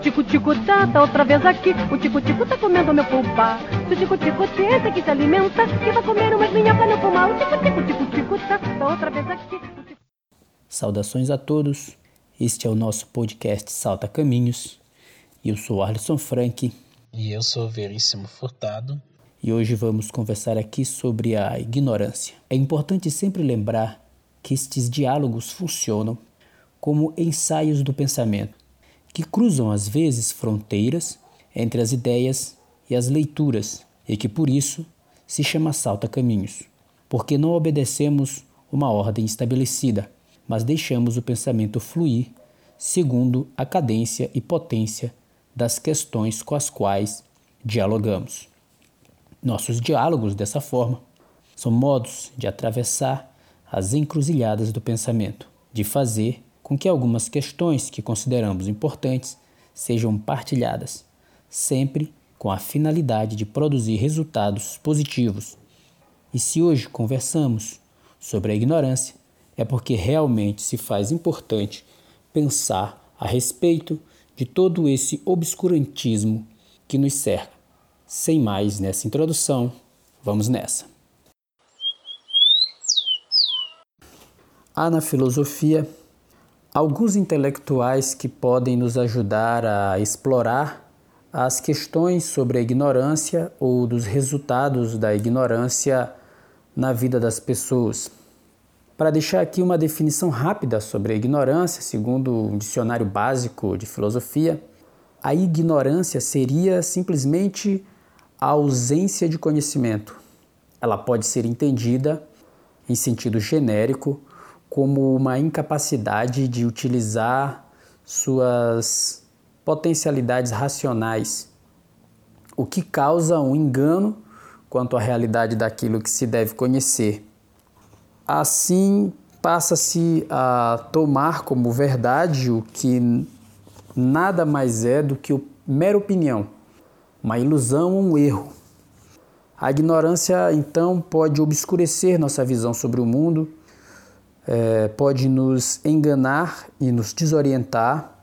tico-tico tá, tá outra vez aqui. O tico-tico tá comendo meu pulpa. Se o tico-tico tenta que se alimenta, que vai comer umas minhocas no pulmão. O tico-tico, tico-tico tá, tá outra vez aqui. Saudações a todos. Este é o nosso podcast Salta Caminhos. Eu sou Arlisson Frank. E eu sou Veríssimo Furtado. E hoje vamos conversar aqui sobre a ignorância. É importante sempre lembrar que estes diálogos funcionam como ensaios do pensamento que cruzam às vezes fronteiras entre as ideias e as leituras, e que por isso se chama salta-caminhos, porque não obedecemos uma ordem estabelecida, mas deixamos o pensamento fluir segundo a cadência e potência das questões com as quais dialogamos. Nossos diálogos, dessa forma, são modos de atravessar as encruzilhadas do pensamento, de fazer com que algumas questões que consideramos importantes sejam partilhadas, sempre com a finalidade de produzir resultados positivos. E se hoje conversamos sobre a ignorância, é porque realmente se faz importante pensar a respeito de todo esse obscurantismo que nos cerca. Sem mais nessa introdução, vamos nessa. Há na filosofia alguns intelectuais que podem nos ajudar a explorar as questões sobre a ignorância ou dos resultados da ignorância na vida das pessoas. Para deixar aqui uma definição rápida sobre a ignorância, segundo um dicionário básico de filosofia, a ignorância seria simplesmente a ausência de conhecimento. Ela pode ser entendida em sentido genérico como uma incapacidade de utilizar suas potencialidades racionais, o que causa um engano quanto à realidade daquilo que se deve conhecer. Assim, passa-se a tomar como verdade o que nada mais é do que mera opinião, uma ilusão um erro. A ignorância, então, pode obscurecer nossa visão sobre o mundo é, pode nos enganar e nos desorientar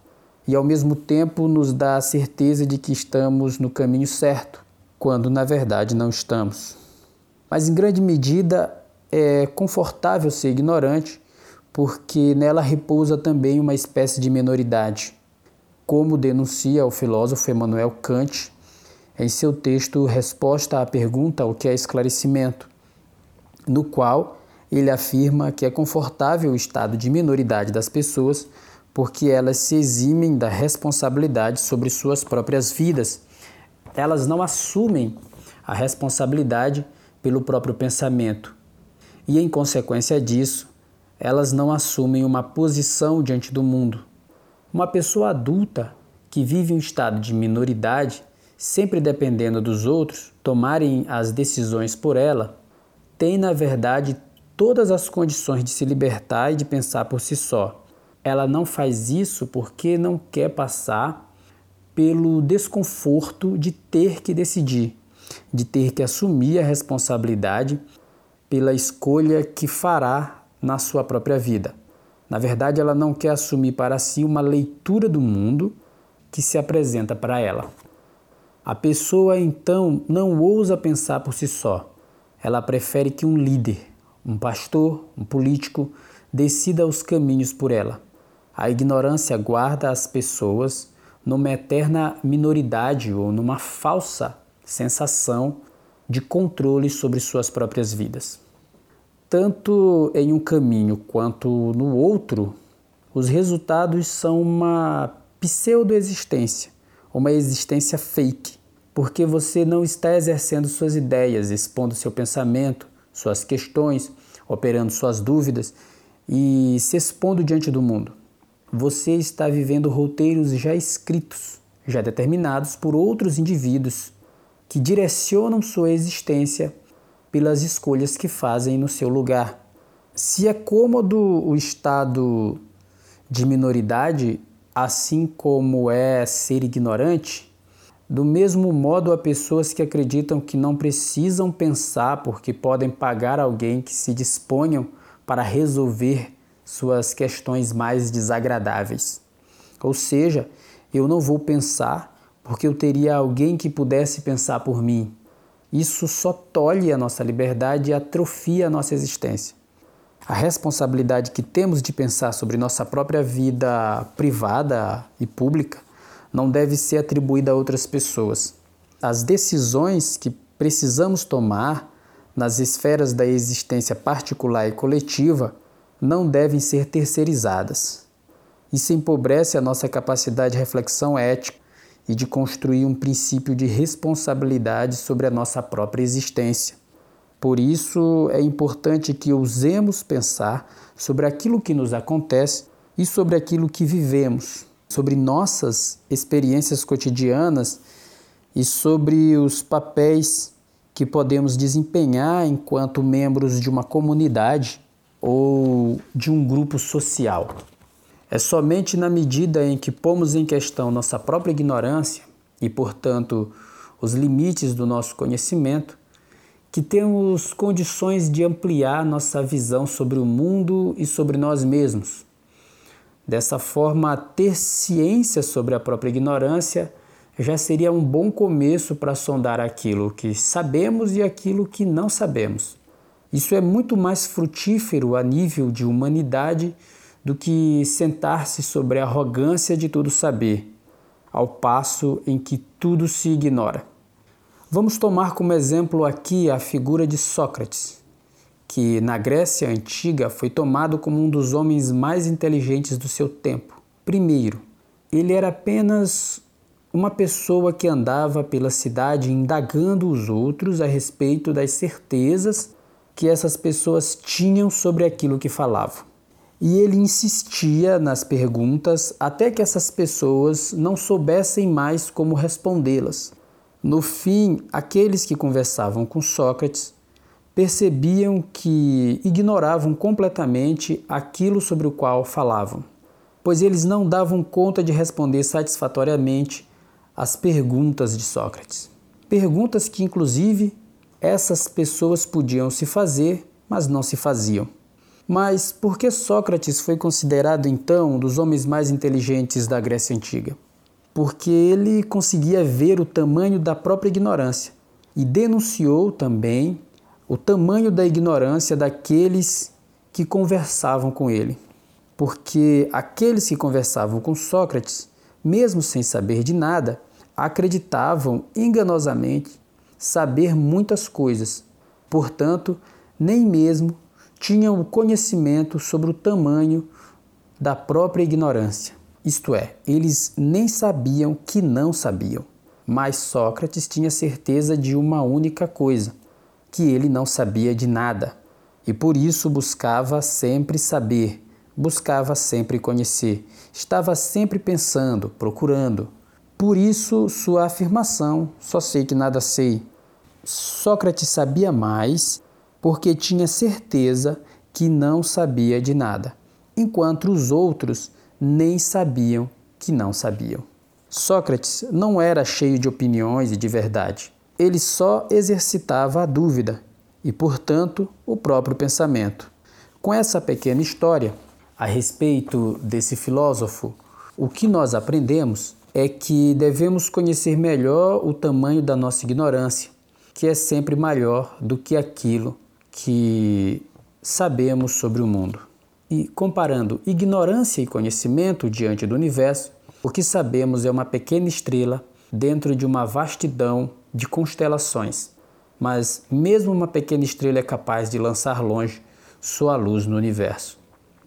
e ao mesmo tempo nos dá a certeza de que estamos no caminho certo, quando na verdade não estamos. Mas em grande medida é confortável ser ignorante, porque nela repousa também uma espécie de menoridade, como denuncia o filósofo Emmanuel Kant em seu texto Resposta à pergunta O que é esclarecimento, no qual ele afirma que é confortável o estado de minoridade das pessoas porque elas se eximem da responsabilidade sobre suas próprias vidas. Elas não assumem a responsabilidade pelo próprio pensamento e, em consequência disso, elas não assumem uma posição diante do mundo. Uma pessoa adulta que vive um estado de minoridade, sempre dependendo dos outros tomarem as decisões por ela, tem, na verdade, todas as condições de se libertar e de pensar por si só. Ela não faz isso porque não quer passar pelo desconforto de ter que decidir, de ter que assumir a responsabilidade pela escolha que fará na sua própria vida. Na verdade, ela não quer assumir para si uma leitura do mundo que se apresenta para ela. A pessoa então não ousa pensar por si só. Ela prefere que um líder, um pastor, um político, decida os caminhos por ela. A ignorância guarda as pessoas numa eterna minoridade ou numa falsa sensação de controle sobre suas próprias vidas. Tanto em um caminho quanto no outro, os resultados são uma pseudo-existência, uma existência fake, porque você não está exercendo suas ideias, expondo seu pensamento, suas questões, operando suas dúvidas e se expondo diante do mundo. Você está vivendo roteiros já escritos, já determinados por outros indivíduos que direcionam sua existência pelas escolhas que fazem no seu lugar. Se é cômodo o estado de minoridade, assim como é ser ignorante, do mesmo modo, há pessoas que acreditam que não precisam pensar porque podem pagar alguém que se disponham para resolver suas questões mais desagradáveis. Ou seja, eu não vou pensar porque eu teria alguém que pudesse pensar por mim. Isso só tolhe a nossa liberdade e atrofia a nossa existência. A responsabilidade que temos de pensar sobre nossa própria vida privada e pública não deve ser atribuída a outras pessoas. As decisões que precisamos tomar nas esferas da existência particular e coletiva não devem ser terceirizadas. Isso empobrece a nossa capacidade de reflexão ética e de construir um princípio de responsabilidade sobre a nossa própria existência. Por isso, é importante que ousemos pensar sobre aquilo que nos acontece e sobre aquilo que vivemos, sobre nossas experiências cotidianas e sobre os papéis que podemos desempenhar enquanto membros de uma comunidade ou de um grupo social. É somente na medida em que pomos em questão nossa própria ignorância e, portanto, os limites do nosso conhecimento, que temos condições de ampliar nossa visão sobre o mundo e sobre nós mesmos. Dessa forma, ter ciência sobre a própria ignorância já seria um bom começo para sondar aquilo que sabemos e aquilo que não sabemos. Isso é muito mais frutífero a nível de humanidade do que sentar-se sobre a arrogância de tudo saber, ao passo em que tudo se ignora. Vamos tomar como exemplo aqui a figura de Sócrates, que na Grécia antiga foi tomado como um dos homens mais inteligentes do seu tempo. Primeiro, ele era apenas uma pessoa que andava pela cidade indagando os outros a respeito das certezas que essas pessoas tinham sobre aquilo que falavam e ele insistia nas perguntas até que essas pessoas não soubessem mais como respondê-las. No fim, aqueles que conversavam com Sócrates percebiam que ignoravam completamente aquilo sobre o qual falavam, pois eles não davam conta de responder satisfatoriamente às perguntas de Sócrates. Perguntas que, inclusive, essas pessoas podiam se fazer, mas não se faziam. Mas por que Sócrates foi considerado então um dos homens mais inteligentes da Grécia Antiga? Porque ele conseguia ver o tamanho da própria ignorância e denunciou também o tamanho da ignorância daqueles que conversavam com ele. Porque aqueles que conversavam com Sócrates, mesmo sem saber de nada, acreditavam enganosamente saber muitas coisas. Portanto, nem mesmo tinham conhecimento sobre o tamanho da própria ignorância. Isto é, eles nem sabiam que não sabiam. Mas Sócrates tinha certeza de uma única coisa: que ele não sabia de nada. E por isso buscava sempre saber, buscava sempre conhecer, estava sempre pensando, procurando. Por isso, sua afirmação: só sei que nada sei. Sócrates sabia mais porque tinha certeza que não sabia de nada, enquanto os outros nem sabiam que não sabiam. Sócrates não era cheio de opiniões e de verdade. Ele só exercitava a dúvida e, portanto, o próprio pensamento. Com essa pequena história a respeito desse filósofo, o que nós aprendemos é que devemos conhecer melhor o tamanho da nossa ignorância, que é sempre maior do que aquilo que sabemos sobre o mundo. E comparando ignorância e conhecimento diante do universo, o que sabemos é uma pequena estrela dentro de uma vastidão de constelações. Mas mesmo uma pequena estrela é capaz de lançar longe sua luz no universo.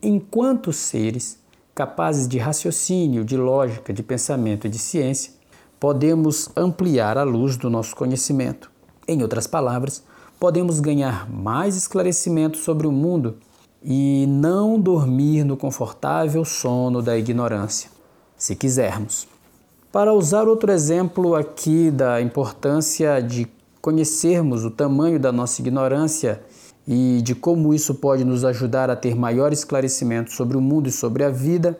Enquanto seres capazes de raciocínio, de lógica, de pensamento e de ciência, podemos ampliar a luz do nosso conhecimento. Em outras palavras, podemos ganhar mais esclarecimento sobre o mundo e não dormir no confortável sono da ignorância, se quisermos. Para usar outro exemplo aqui da importância de conhecermos o tamanho da nossa ignorância e de como isso pode nos ajudar a ter maior esclarecimento sobre o mundo e sobre a vida,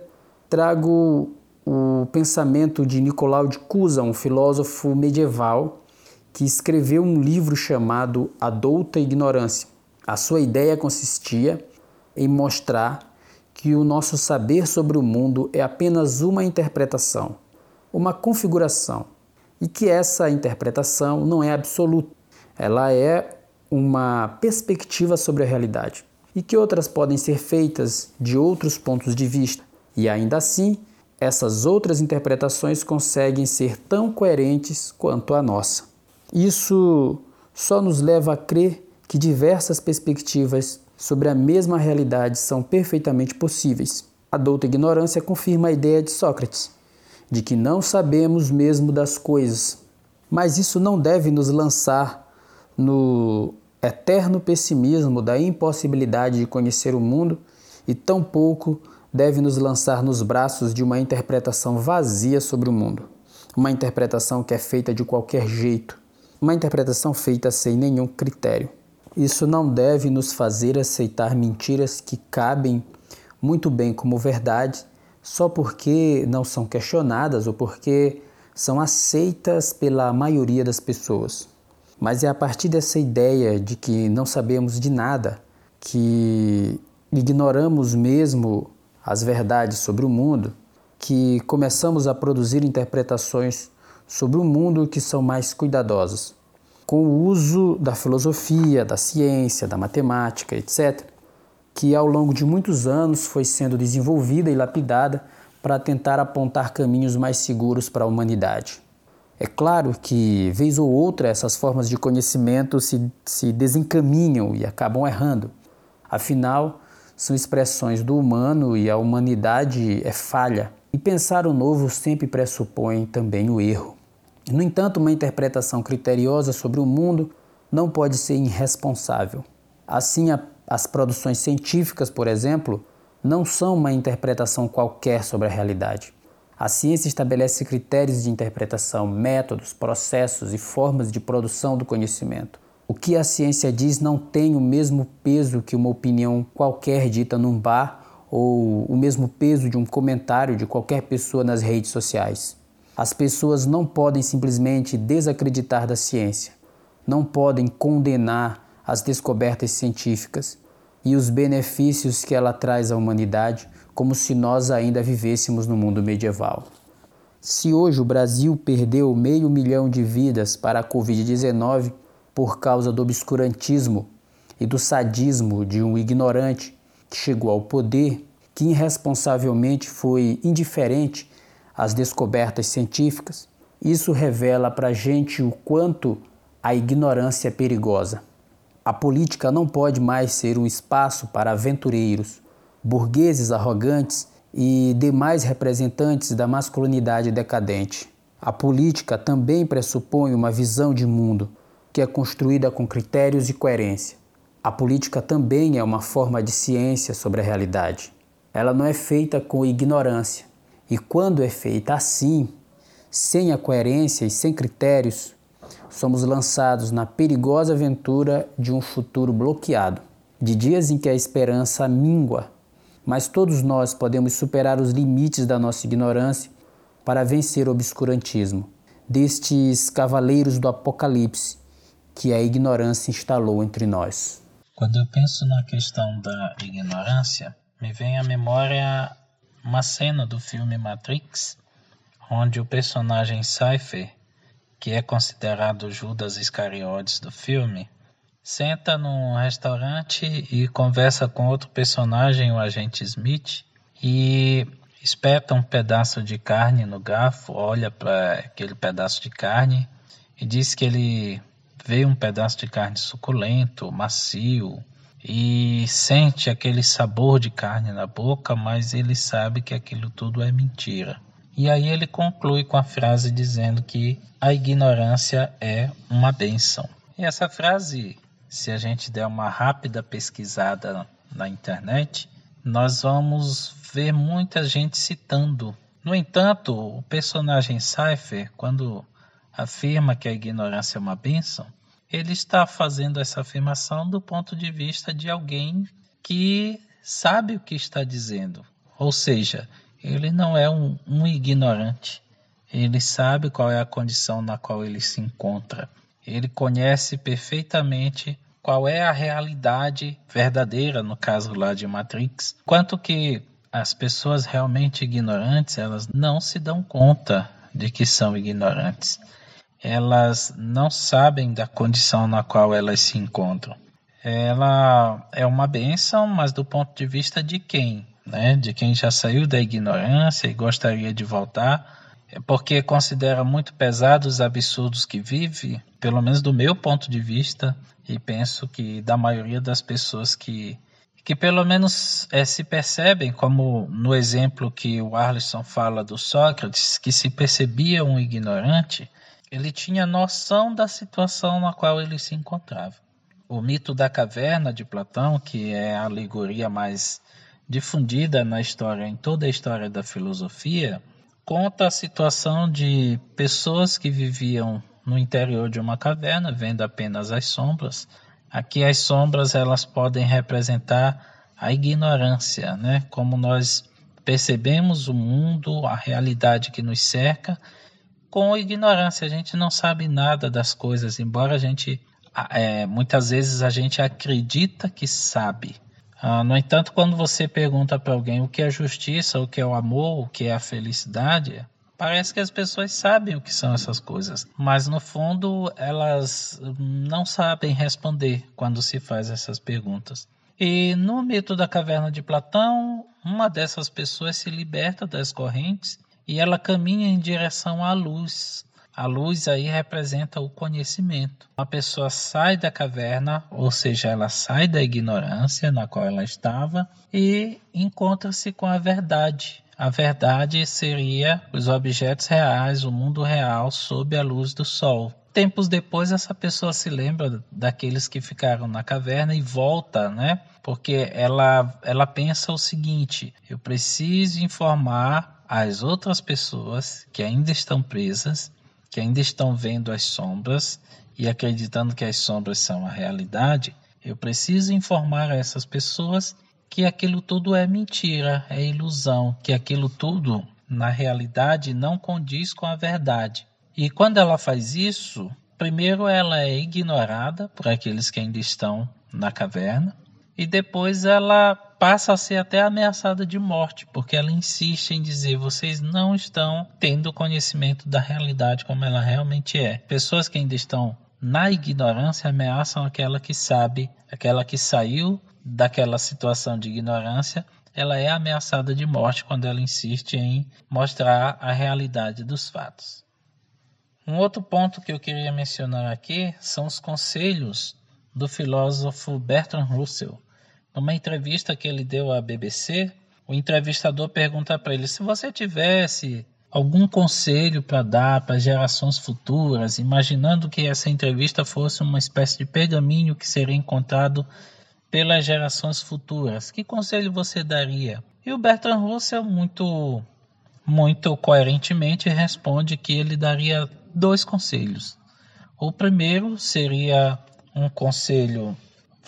trago o pensamento de Nicolau de Cusa, um filósofo medieval que escreveu um livro chamado A Douta Ignorância. A sua ideia consistia em mostrar que o nosso saber sobre o mundo é apenas uma interpretação, uma configuração e que essa interpretação não é absoluta, ela é uma perspectiva sobre a realidade e que outras podem ser feitas de outros pontos de vista e ainda assim essas outras interpretações conseguem ser tão coerentes quanto a nossa. Isso só nos leva a crer que diversas perspectivas sobre a mesma realidade são perfeitamente possíveis. A douta ignorância confirma a ideia de Sócrates, de que não sabemos mesmo das coisas. Mas isso não deve nos lançar no eterno pessimismo da impossibilidade de conhecer o mundo e tampouco deve nos lançar nos braços de uma interpretação vazia sobre o mundo. Uma interpretação que é feita de qualquer jeito, uma interpretação feita sem nenhum critério. Isso não deve nos fazer aceitar mentiras que cabem muito bem como verdade só porque não são questionadas ou porque são aceitas pela maioria das pessoas. Mas é a partir dessa ideia de que não sabemos de nada, que ignoramos mesmo as verdades sobre o mundo, que começamos a produzir interpretações sobre o mundo que são mais cuidadosas, com o uso da filosofia, da ciência, da matemática, etc., que ao longo de muitos anos foi sendo desenvolvida e lapidada para tentar apontar caminhos mais seguros para a humanidade. É claro que, vez ou outra, essas formas de conhecimento se, se desencaminham e acabam errando. Afinal, são expressões do humano e a humanidade é falha. E pensar o novo sempre pressupõe também o erro. No entanto, uma interpretação criteriosa sobre o mundo não pode ser irresponsável. Assim, a, as produções científicas, por exemplo, não são uma interpretação qualquer sobre a realidade. A ciência estabelece critérios de interpretação, métodos, processos e formas de produção do conhecimento. O que a ciência diz não tem o mesmo peso que uma opinião qualquer dita num bar ou o mesmo peso de um comentário de qualquer pessoa nas redes sociais. As pessoas não podem simplesmente desacreditar da ciência, não podem condenar as descobertas científicas e os benefícios que ela traz à humanidade, como se nós ainda vivêssemos no mundo medieval. Se hoje o Brasil perdeu meio milhão de vidas para a Covid-19, por causa do obscurantismo e do sadismo de um ignorante que chegou ao poder, que irresponsavelmente foi indiferente às descobertas científicas, isso revela para a gente o quanto a ignorância é perigosa. A política não pode mais ser um espaço para aventureiros, burgueses arrogantes e demais representantes da masculinidade decadente. A política também pressupõe uma visão de mundo, que é construída com critérios e coerência. A política também é uma forma de ciência sobre a realidade. Ela não é feita com ignorância. E quando é feita assim, sem a coerência e sem critérios, somos lançados na perigosa aventura de um futuro bloqueado, de dias em que a esperança mingua. Mas todos nós podemos superar os limites da nossa ignorância para vencer o obscurantismo, destes cavaleiros do Apocalipse que a ignorância instalou entre nós. Quando eu penso na questão da ignorância, me vem à memória uma cena do filme Matrix, onde o personagem Cypher, que é considerado Judas Iscariotes do filme, senta num restaurante e conversa com outro personagem, o agente Smith, e espeta um pedaço de carne no garfo, olha para aquele pedaço de carne e diz que ele vê um pedaço de carne suculento, macio e sente aquele sabor de carne na boca, mas ele sabe que aquilo tudo é mentira. E aí ele conclui com a frase dizendo que a ignorância é uma benção. E essa frase, se a gente der uma rápida pesquisada na internet, nós vamos ver muita gente citando. No entanto, o personagem Cypher, quando afirma que a ignorância é uma bênção, ele está fazendo essa afirmação do ponto de vista de alguém que sabe o que está dizendo. Ou seja, ele não é um, um ignorante. Ele sabe qual é a condição na qual ele se encontra. Ele conhece perfeitamente qual é a realidade verdadeira, no caso lá de Matrix. Quanto que as pessoas realmente ignorantes, elas não se dão conta de que são ignorantes. Elas não sabem da condição na qual elas se encontram. Ela é uma benção, mas do ponto de vista de quem? Né? De quem já saiu da ignorância e gostaria de voltar, é porque considera muito pesados os absurdos que vive, pelo menos do meu ponto de vista, e penso que da maioria das pessoas que que pelo menos é, se percebem, como no exemplo que o Arlisson fala do Sócrates, que se percebia um ignorante, ele tinha noção da situação na qual ele se encontrava. O mito da caverna de Platão, que é a alegoria mais difundida na história, em toda a história da filosofia, conta a situação de pessoas que viviam no interior de uma caverna, vendo apenas as sombras, Aqui as sombras elas podem representar a ignorância, né? Como nós percebemos o mundo, a realidade que nos cerca, com ignorância. A gente não sabe nada das coisas, embora a gente é, muitas vezes a gente acredita que sabe. Ah, no entanto, quando você pergunta para alguém o que é justiça, o que é o amor, o que é a felicidade, Parece que as pessoas sabem o que são essas coisas, mas no fundo elas não sabem responder quando se faz essas perguntas. E no mito da caverna de Platão, uma dessas pessoas se liberta das correntes e ela caminha em direção à luz. A luz aí representa o conhecimento. A pessoa sai da caverna, ou seja, ela sai da ignorância na qual ela estava e encontra-se com a verdade, a verdade seria os objetos reais, o mundo real, sob a luz do sol. Tempos depois, essa pessoa se lembra daqueles que ficaram na caverna e volta, né? Porque ela, ela pensa o seguinte: eu preciso informar as outras pessoas que ainda estão presas, que ainda estão vendo as sombras e acreditando que as sombras são a realidade. Eu preciso informar essas pessoas que aquilo tudo é mentira, é ilusão, que aquilo tudo, na realidade, não condiz com a verdade. E quando ela faz isso, primeiro ela é ignorada por aqueles que ainda estão na caverna, e depois ela passa a ser até ameaçada de morte, porque ela insiste em dizer: vocês não estão tendo conhecimento da realidade como ela realmente é. Pessoas que ainda estão na ignorância ameaçam aquela que sabe, aquela que saiu daquela situação de ignorância, ela é ameaçada de morte quando ela insiste em mostrar a realidade dos fatos. Um outro ponto que eu queria mencionar aqui são os conselhos do filósofo Bertrand Russell. Numa entrevista que ele deu à BBC, o entrevistador pergunta para ele: se você tivesse algum conselho para dar para gerações futuras, imaginando que essa entrevista fosse uma espécie de pergaminho que seria encontrado pelas gerações futuras. Que conselho você daria? E o Bertrand Russell, muito, muito coerentemente, responde que ele daria dois conselhos. O primeiro seria um conselho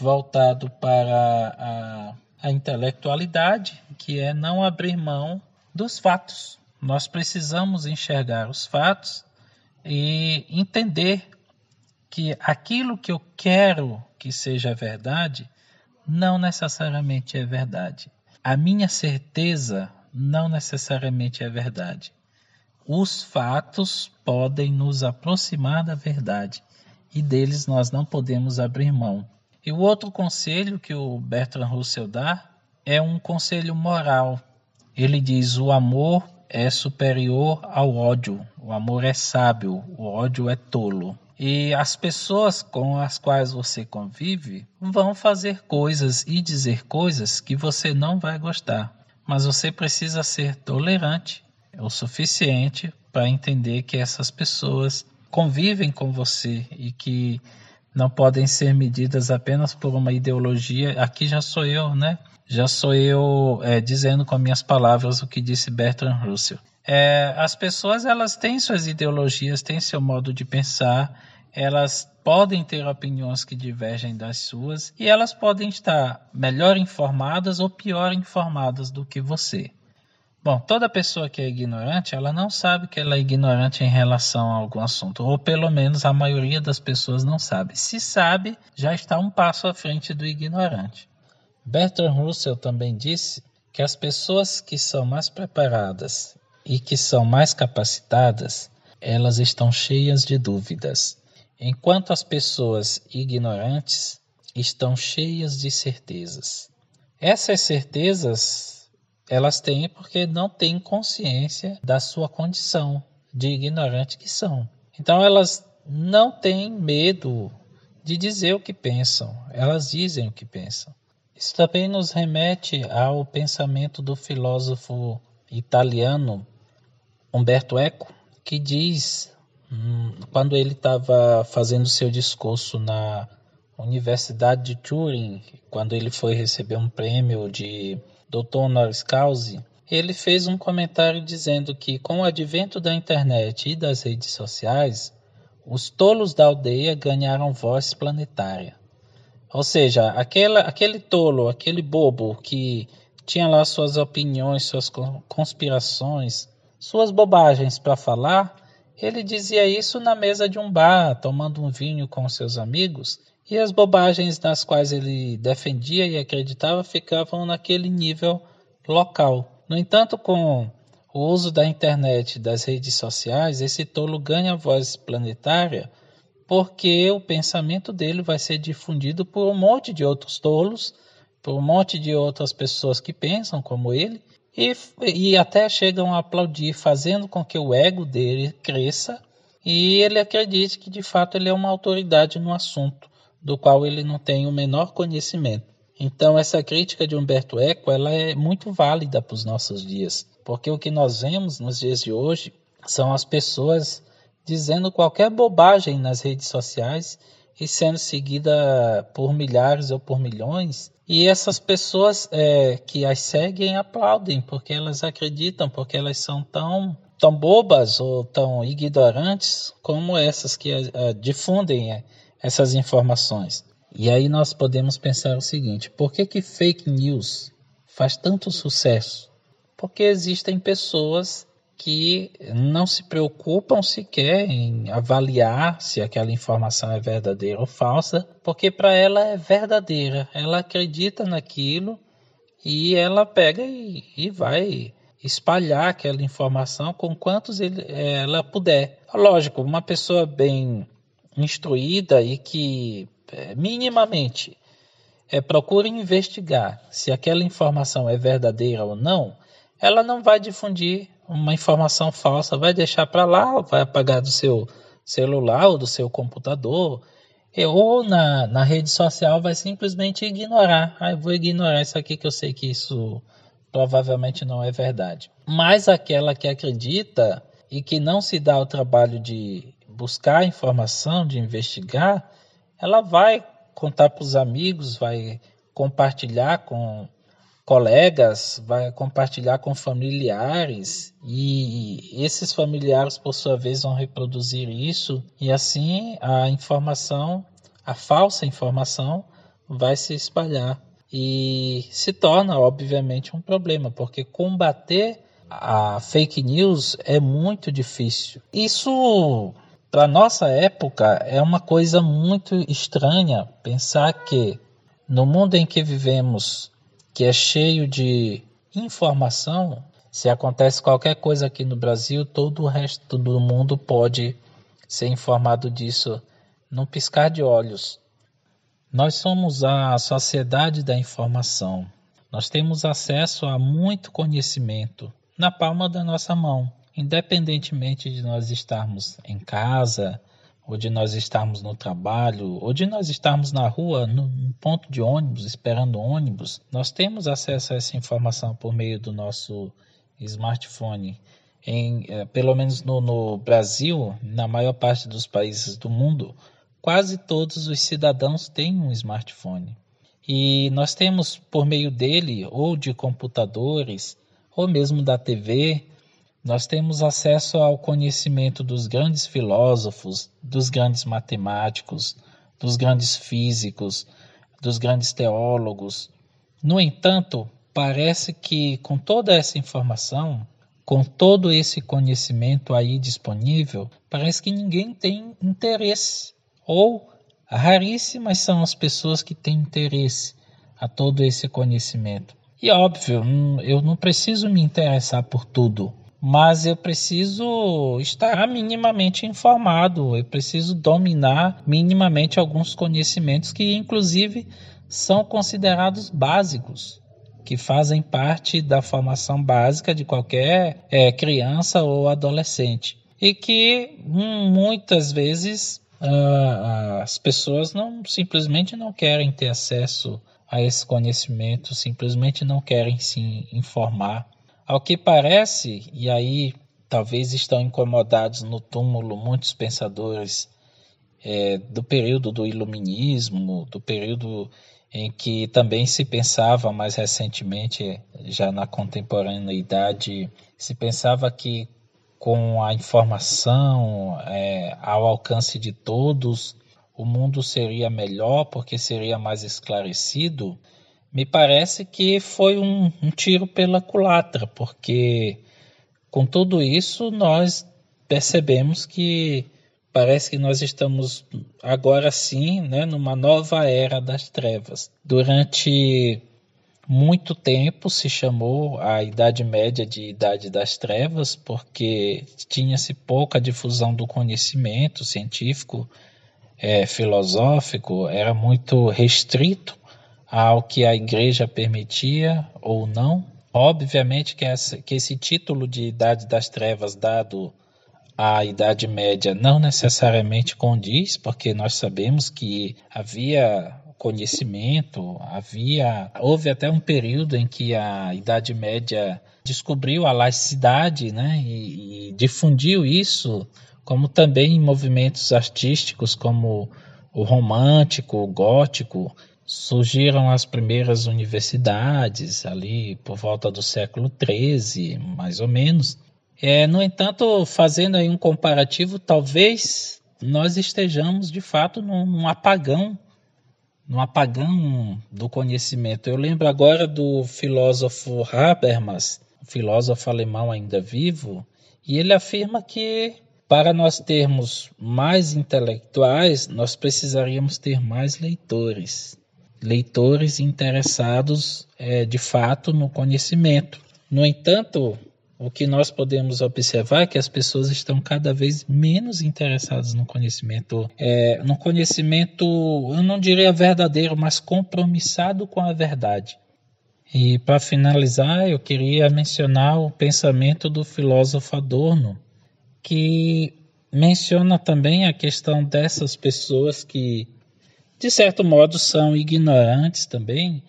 voltado para a, a intelectualidade, que é não abrir mão dos fatos. Nós precisamos enxergar os fatos e entender que aquilo que eu quero que seja verdade não necessariamente é verdade. A minha certeza não necessariamente é verdade. Os fatos podem nos aproximar da verdade e deles nós não podemos abrir mão. E o outro conselho que o Bertrand Russell dá é um conselho moral. Ele diz: o amor é superior ao ódio, o amor é sábio, o ódio é tolo. E as pessoas com as quais você convive vão fazer coisas e dizer coisas que você não vai gostar. Mas você precisa ser tolerante o suficiente para entender que essas pessoas convivem com você e que não podem ser medidas apenas por uma ideologia. Aqui já sou eu, né? Já sou eu é, dizendo com minhas palavras o que disse Bertrand Russell. É, as pessoas elas têm suas ideologias, têm seu modo de pensar elas podem ter opiniões que divergem das suas e elas podem estar melhor informadas ou pior informadas do que você. Bom, toda pessoa que é ignorante, ela não sabe que ela é ignorante em relação a algum assunto, ou pelo menos a maioria das pessoas não sabe. Se sabe, já está um passo à frente do ignorante. Bertrand Russell também disse que as pessoas que são mais preparadas e que são mais capacitadas, elas estão cheias de dúvidas, enquanto as pessoas ignorantes estão cheias de certezas. Essas certezas elas têm porque não têm consciência da sua condição de ignorante que são. Então elas não têm medo de dizer o que pensam, elas dizem o que pensam. Isso também nos remete ao pensamento do filósofo italiano Umberto Eco, que diz, hum, quando ele estava fazendo seu discurso na Universidade de Turing, quando ele foi receber um prêmio de doutor honoris causa, ele fez um comentário dizendo que com o advento da internet e das redes sociais, os tolos da aldeia ganharam voz planetária. Ou seja, aquela, aquele tolo, aquele bobo que tinha lá suas opiniões, suas conspirações, suas bobagens para falar, ele dizia isso na mesa de um bar, tomando um vinho com seus amigos, e as bobagens nas quais ele defendia e acreditava ficavam naquele nível local. No entanto, com o uso da internet e das redes sociais, esse tolo ganha voz planetária porque o pensamento dele vai ser difundido por um monte de outros tolos, por um monte de outras pessoas que pensam como ele, e, e até chegam a aplaudir, fazendo com que o ego dele cresça e ele acredite que de fato ele é uma autoridade no assunto, do qual ele não tem o menor conhecimento. Então essa crítica de Humberto Eco ela é muito válida para os nossos dias. Porque o que nós vemos nos dias de hoje são as pessoas dizendo qualquer bobagem nas redes sociais e sendo seguida por milhares ou por milhões. E essas pessoas é, que as seguem aplaudem porque elas acreditam, porque elas são tão, tão bobas ou tão ignorantes como essas que uh, difundem uh, essas informações. E aí nós podemos pensar o seguinte: por que, que fake news faz tanto sucesso? porque existem pessoas que não se preocupam sequer em avaliar se aquela informação é verdadeira ou falsa, porque para ela é verdadeira, ela acredita naquilo e ela pega e, e vai espalhar aquela informação com quantos ele, ela puder. Lógico, uma pessoa bem instruída e que é, minimamente é, procura investigar se aquela informação é verdadeira ou não, ela não vai difundir uma informação falsa, vai deixar para lá, vai apagar do seu celular ou do seu computador, ou na, na rede social vai simplesmente ignorar. Ah, vou ignorar isso aqui que eu sei que isso provavelmente não é verdade. Mas aquela que acredita e que não se dá o trabalho de buscar informação, de investigar, ela vai contar para os amigos, vai compartilhar com colegas, vai compartilhar com familiares. E esses familiares, por sua vez, vão reproduzir isso. E assim a informação, a falsa informação, vai se espalhar. E se torna, obviamente, um problema, porque combater a fake news é muito difícil. Isso, para nossa época, é uma coisa muito estranha pensar que no mundo em que vivemos que é cheio de informação, se acontece qualquer coisa aqui no Brasil, todo o resto do mundo pode ser informado disso num piscar de olhos. Nós somos a sociedade da informação. Nós temos acesso a muito conhecimento na palma da nossa mão, independentemente de nós estarmos em casa, ou de nós estarmos no trabalho, ou de nós estarmos na rua, no, ponto de ônibus, esperando ônibus, nós temos acesso a essa informação por meio do nosso smartphone. Em, eh, pelo menos no, no Brasil, na maior parte dos países do mundo, quase todos os cidadãos têm um smartphone. E nós temos por meio dele, ou de computadores, ou mesmo da TV, nós temos acesso ao conhecimento dos grandes filósofos, dos grandes matemáticos, dos grandes físicos, dos grandes teólogos. No entanto, parece que com toda essa informação, com todo esse conhecimento aí disponível, parece que ninguém tem interesse. Ou raríssimas são as pessoas que têm interesse a todo esse conhecimento. E óbvio, hum, eu não preciso me interessar por tudo mas eu preciso estar minimamente informado, eu preciso dominar minimamente alguns conhecimentos que, inclusive, são considerados básicos, que fazem parte da formação básica de qualquer é, criança ou adolescente e que hum, muitas vezes uh, as pessoas não simplesmente não querem ter acesso a esse conhecimento, simplesmente não querem se informar. Ao que parece, e aí talvez estão incomodados no túmulo muitos pensadores é, do período do iluminismo, do período em que também se pensava mais recentemente, já na contemporaneidade, se pensava que com a informação é, ao alcance de todos, o mundo seria melhor porque seria mais esclarecido, me parece que foi um, um tiro pela culatra, porque com tudo isso nós percebemos que parece que nós estamos agora sim né, numa nova era das trevas. Durante muito tempo se chamou a Idade Média de Idade das Trevas, porque tinha-se pouca difusão do conhecimento científico, é, filosófico, era muito restrito ao que a igreja permitia ou não. Obviamente que, essa, que esse título de Idade das Trevas dado a Idade Média não necessariamente condiz, porque nós sabemos que havia conhecimento, havia houve até um período em que a Idade Média descobriu a laicidade, né, e, e difundiu isso, como também em movimentos artísticos como o romântico, o gótico, surgiram as primeiras universidades ali por volta do século XIII, mais ou menos, é, no entanto, fazendo aí um comparativo, talvez nós estejamos de fato num, num apagão, num apagão do conhecimento. Eu lembro agora do filósofo Habermas, filósofo alemão ainda vivo, e ele afirma que para nós termos mais intelectuais, nós precisaríamos ter mais leitores. Leitores interessados é, de fato no conhecimento. No entanto, o que nós podemos observar é que as pessoas estão cada vez menos interessadas no conhecimento, é, no conhecimento, eu não diria verdadeiro, mas compromissado com a verdade. E para finalizar, eu queria mencionar o pensamento do filósofo Adorno, que menciona também a questão dessas pessoas que, de certo modo, são ignorantes também,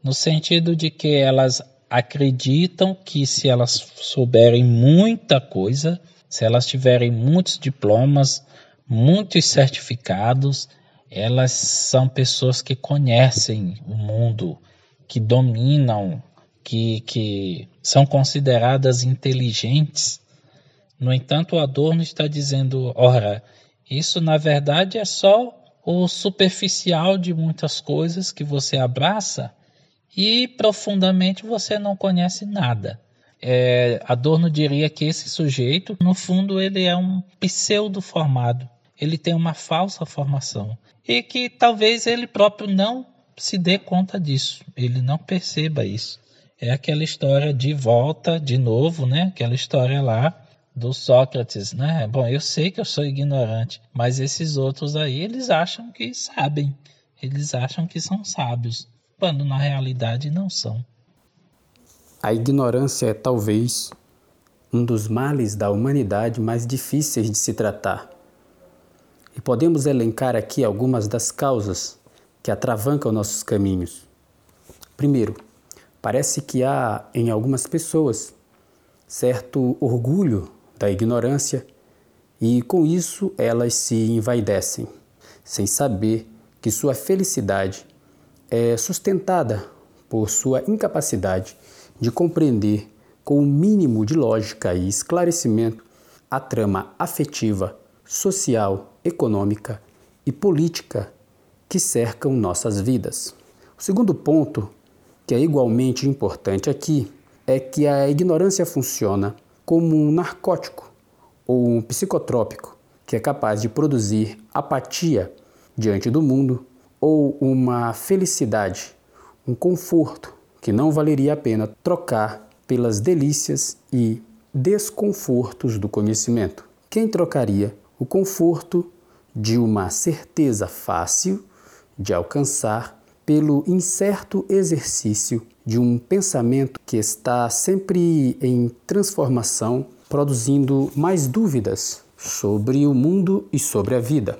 no sentido de que elas acreditam que se elas souberem muita coisa, se elas tiverem muitos diplomas, muitos certificados, elas são pessoas que conhecem o mundo, que dominam, que, que são consideradas inteligentes. No entanto, o Adorno está dizendo: ora, isso na verdade é só o superficial de muitas coisas que você abraça e profundamente você não conhece nada. É, Adorno diria que esse sujeito, no fundo, ele é um pseudo formado. Ele tem uma falsa formação e que talvez ele próprio não se dê conta disso. Ele não perceba isso. É aquela história de volta, de novo, né? Aquela história lá do Sócrates, né? Bom, eu sei que eu sou ignorante, mas esses outros aí, eles acham que sabem. Eles acham que são sábios quando na realidade não são. A ignorância é talvez um dos males da humanidade mais difíceis de se tratar. E podemos elencar aqui algumas das causas que atravancam nossos caminhos. Primeiro, parece que há em algumas pessoas certo orgulho da ignorância e com isso elas se envaidecem, sem saber que sua felicidade é sustentada por sua incapacidade de compreender com o mínimo de lógica e esclarecimento a trama afetiva, social, econômica e política que cercam nossas vidas. O segundo ponto, que é igualmente importante aqui, é que a ignorância funciona como um narcótico ou um psicotrópico que é capaz de produzir apatia diante do mundo ou uma felicidade, um conforto que não valeria a pena trocar pelas delícias e desconfortos do conhecimento. Quem trocaria o conforto de uma certeza fácil de alcançar pelo incerto exercício de um pensamento que está sempre em transformação, produzindo mais dúvidas sobre o mundo e sobre a vida.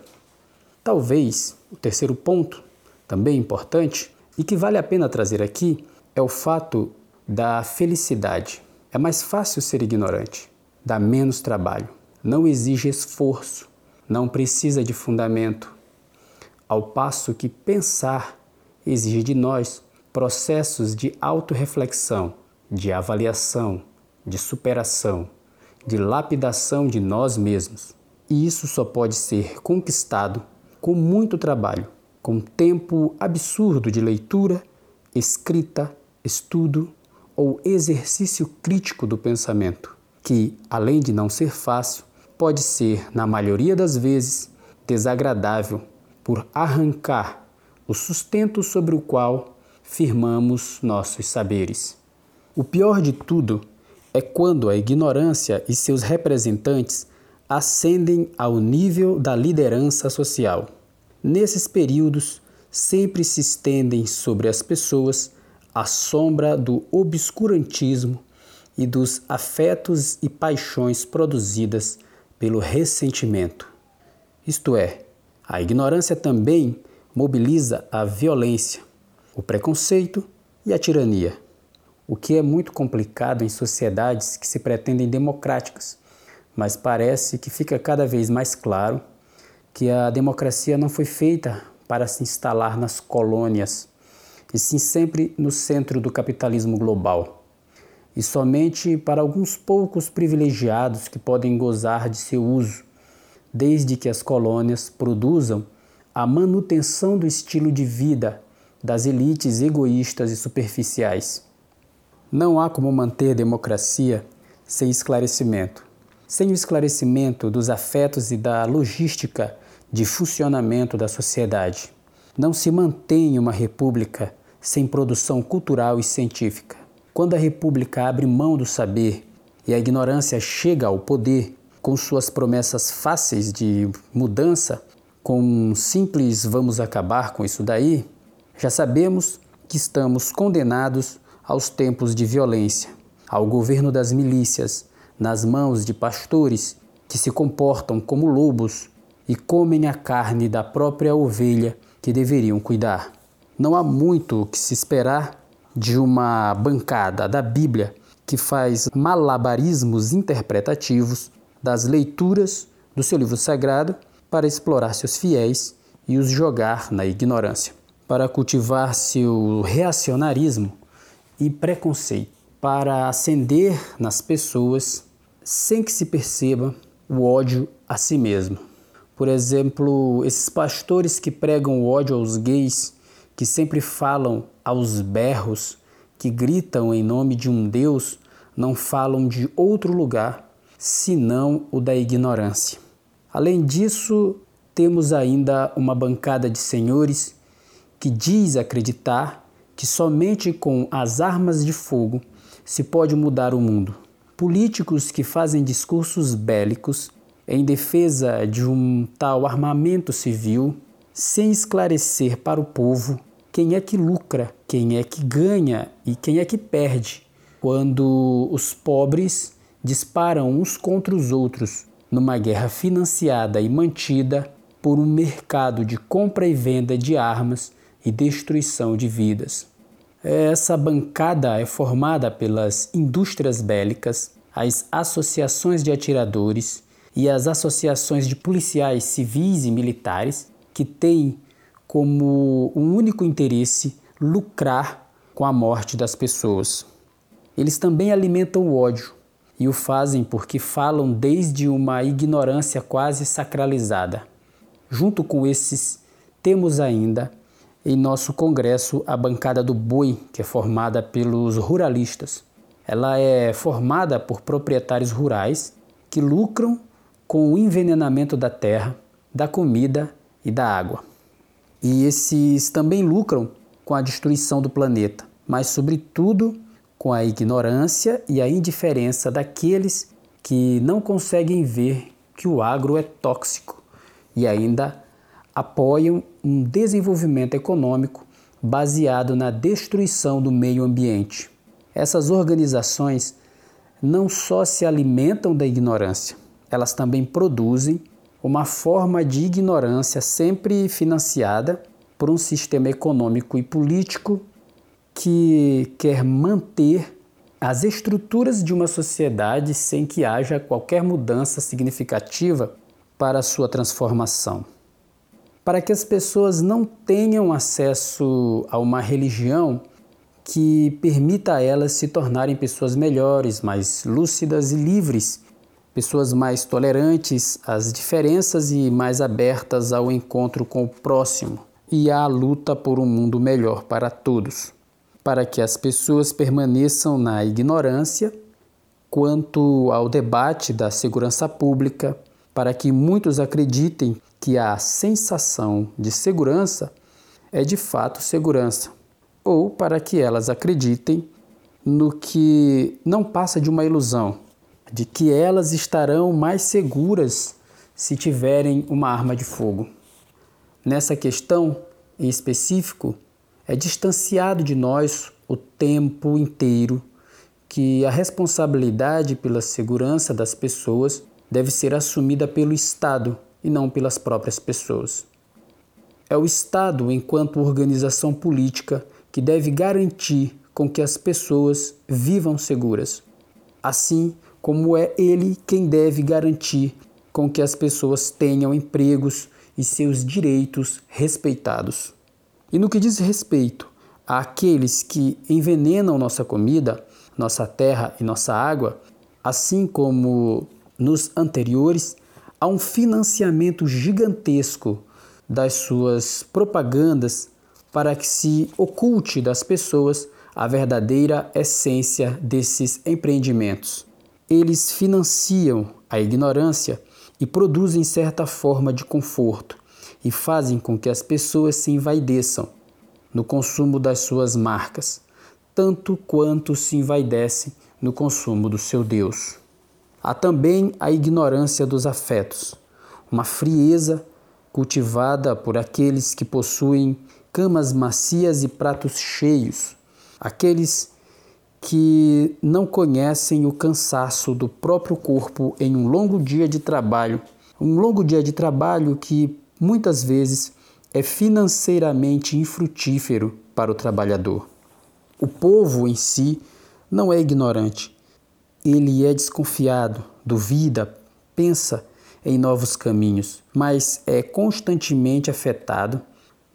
Talvez o terceiro ponto, também importante e que vale a pena trazer aqui, é o fato da felicidade. É mais fácil ser ignorante, dá menos trabalho, não exige esforço, não precisa de fundamento, ao passo que pensar exige de nós processos de autorreflexão, de avaliação, de superação, de lapidação de nós mesmos. E isso só pode ser conquistado com muito trabalho, com tempo absurdo de leitura, escrita, estudo ou exercício crítico do pensamento, que, além de não ser fácil, pode ser, na maioria das vezes, desagradável por arrancar o sustento sobre o qual firmamos nossos saberes. O pior de tudo é quando a ignorância e seus representantes ascendem ao nível da liderança social. Nesses períodos, sempre se estendem sobre as pessoas a sombra do obscurantismo e dos afetos e paixões produzidas pelo ressentimento. Isto é, a ignorância também mobiliza a violência, o preconceito e a tirania, o que é muito complicado em sociedades que se pretendem democráticas, mas parece que fica cada vez mais claro que a democracia não foi feita para se instalar nas colônias, e sim sempre no centro do capitalismo global, e somente para alguns poucos privilegiados que podem gozar de seu uso desde que as colônias produzam a manutenção do estilo de vida das elites egoístas e superficiais. Não há como manter democracia sem esclarecimento. Sem o esclarecimento dos afetos e da logística de funcionamento da sociedade, não se mantém uma república sem produção cultural e científica. Quando a república abre mão do saber e a ignorância chega ao poder, com suas promessas fáceis de mudança, com um simples vamos acabar com isso daí, já sabemos que estamos condenados aos tempos de violência, ao governo das milícias, nas mãos de pastores que se comportam como lobos e comem a carne da própria ovelha que deveriam cuidar. Não há muito que se esperar de uma bancada da Bíblia que faz malabarismos interpretativos das leituras do seu livro sagrado para explorar seus fiéis e os jogar na ignorância, para cultivar seu reacionarismo e preconceito, para acender nas pessoas, sem que se perceba, o ódio a si mesmo. Por exemplo, esses pastores que pregam ódio aos gays, que sempre falam aos berros, que gritam em nome de um Deus, não falam de outro lugar senão o da ignorância. Além disso, temos ainda uma bancada de senhores que diz acreditar que somente com as armas de fogo se pode mudar o mundo. Políticos que fazem discursos bélicos em defesa de um tal armamento civil, sem esclarecer para o povo quem é que lucra, quem é que ganha e quem é que perde, quando os pobres disparam uns contra os outros numa guerra financiada e mantida por um mercado de compra e venda de armas e destruição de vidas. Essa bancada é formada pelas indústrias bélicas, as associações de atiradores e as associações de policiais civis e militares que têm como um único interesse lucrar com a morte das pessoas. Eles também alimentam o ódio, e o fazem porque falam desde uma ignorância quase sacralizada. Junto com esses, temos ainda em nosso congresso a bancada do boi, que é formada pelos ruralistas. Ela é formada por proprietários rurais que lucram com o envenenamento da terra, da comida e da água. E esses também lucram com a destruição do planeta, mas, sobretudo, com a ignorância e a indiferença daqueles que não conseguem ver que o agro é tóxico e ainda apoiam um desenvolvimento econômico baseado na destruição do meio ambiente. Essas organizações não só se alimentam da ignorância, elas também produzem uma forma de ignorância sempre financiada por um sistema econômico e político que quer manter as estruturas de uma sociedade sem que haja qualquer mudança significativa para sua transformação. Para que as pessoas não tenham acesso a uma religião que permita a elas se tornarem pessoas melhores, mais lúcidas e livres, pessoas mais tolerantes às diferenças e mais abertas ao encontro com o próximo e à luta por um mundo melhor para todos para que as pessoas permaneçam na ignorância quanto ao debate da segurança pública, para que muitos acreditem que a sensação de segurança é de fato segurança, ou para que elas acreditem no que não passa de uma ilusão, de que elas estarão mais seguras se tiverem uma arma de fogo. Nessa questão em específico, é distanciado de nós o tempo inteiro que a responsabilidade pela segurança das pessoas deve ser assumida pelo Estado e não pelas próprias pessoas. É o Estado, enquanto organização política, que deve garantir com que as pessoas vivam seguras, assim como é ele quem deve garantir com que as pessoas tenham empregos e seus direitos respeitados. E no que diz respeito àqueles que envenenam nossa comida, nossa terra e nossa água, assim como nos anteriores, há um financiamento gigantesco das suas propagandas para que se oculte das pessoas a verdadeira essência desses empreendimentos. Eles financiam a ignorância e produzem certa forma de conforto, e fazem com que as pessoas se envaideçam no consumo das suas marcas, tanto quanto se envaidecem no consumo do seu Deus. Há também a ignorância dos afetos, uma frieza cultivada por aqueles que possuem camas macias e pratos cheios, aqueles que não conhecem o cansaço do próprio corpo em um longo dia de trabalho, um longo dia de trabalho que muitas vezes é financeiramente infrutífero para o trabalhador. O povo em si não é ignorante, ele é desconfiado, duvida, pensa em novos caminhos, mas é constantemente afetado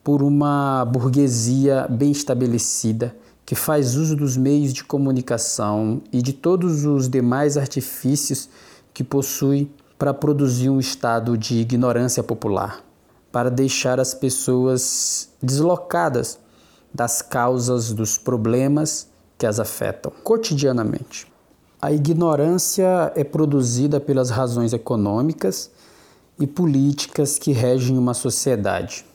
por uma burguesia bem estabelecida que faz uso dos meios de comunicação e de todos os demais artifícios que possui para produzir um estado de ignorância popular para deixar as pessoas deslocadas das causas dos problemas que as afetam cotidianamente. A ignorância é produzida pelas razões econômicas e políticas que regem uma sociedade.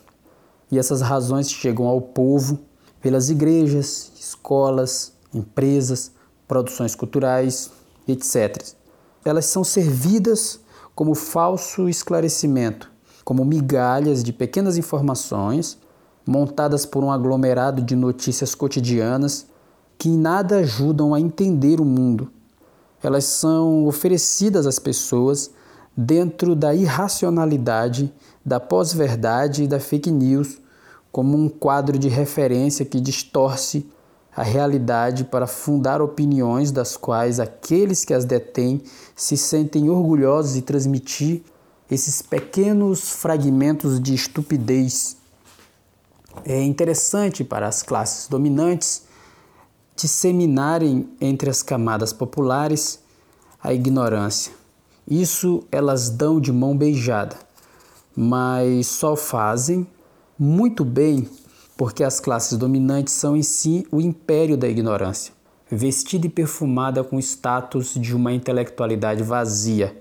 E essas razões chegam ao povo pelas igrejas, escolas, empresas, produções culturais, etc. Elas são servidas como falso esclarecimento como migalhas de pequenas informações montadas por um aglomerado de notícias cotidianas que em nada ajudam a entender o mundo. Elas são oferecidas às pessoas dentro da irracionalidade, da pós-verdade e da fake news, como um quadro de referência que distorce a realidade para fundar opiniões das quais aqueles que as detêm se sentem orgulhosos de transmitir esses pequenos fragmentos de estupidez. É interessante para as classes dominantes disseminarem entre as camadas populares a ignorância. Isso elas dão de mão beijada, mas só fazem muito bem porque as classes dominantes são em si o império da ignorância, vestida e perfumada com status de uma intelectualidade vazia.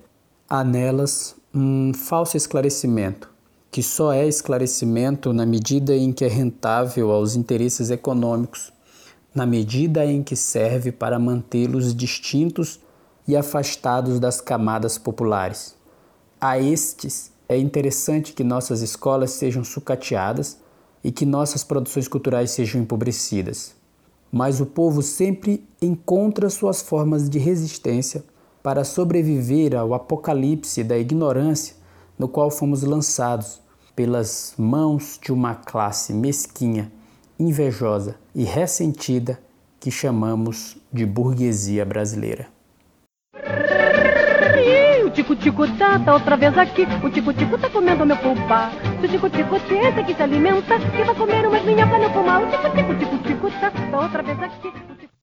Há nelas um falso esclarecimento, que só é esclarecimento na medida em que é rentável aos interesses econômicos, na medida em que serve para mantê-los distintos e afastados das camadas populares. A estes é interessante que nossas escolas sejam sucateadas e que nossas produções culturais sejam empobrecidas. Mas o povo sempre encontra suas formas de resistência para sobreviver ao apocalipse da ignorância no qual fomos lançados pelas mãos de uma classe mesquinha, invejosa e ressentida que chamamos de burguesia brasileira. Tico-tico tá, tá outra vez aqui. O tico-tico tá comendo meu o tico-tico que se alimenta, que vai comer umas minhocas no pulmão. O tico-tico, tico-tico tá, tá outra vez aqui.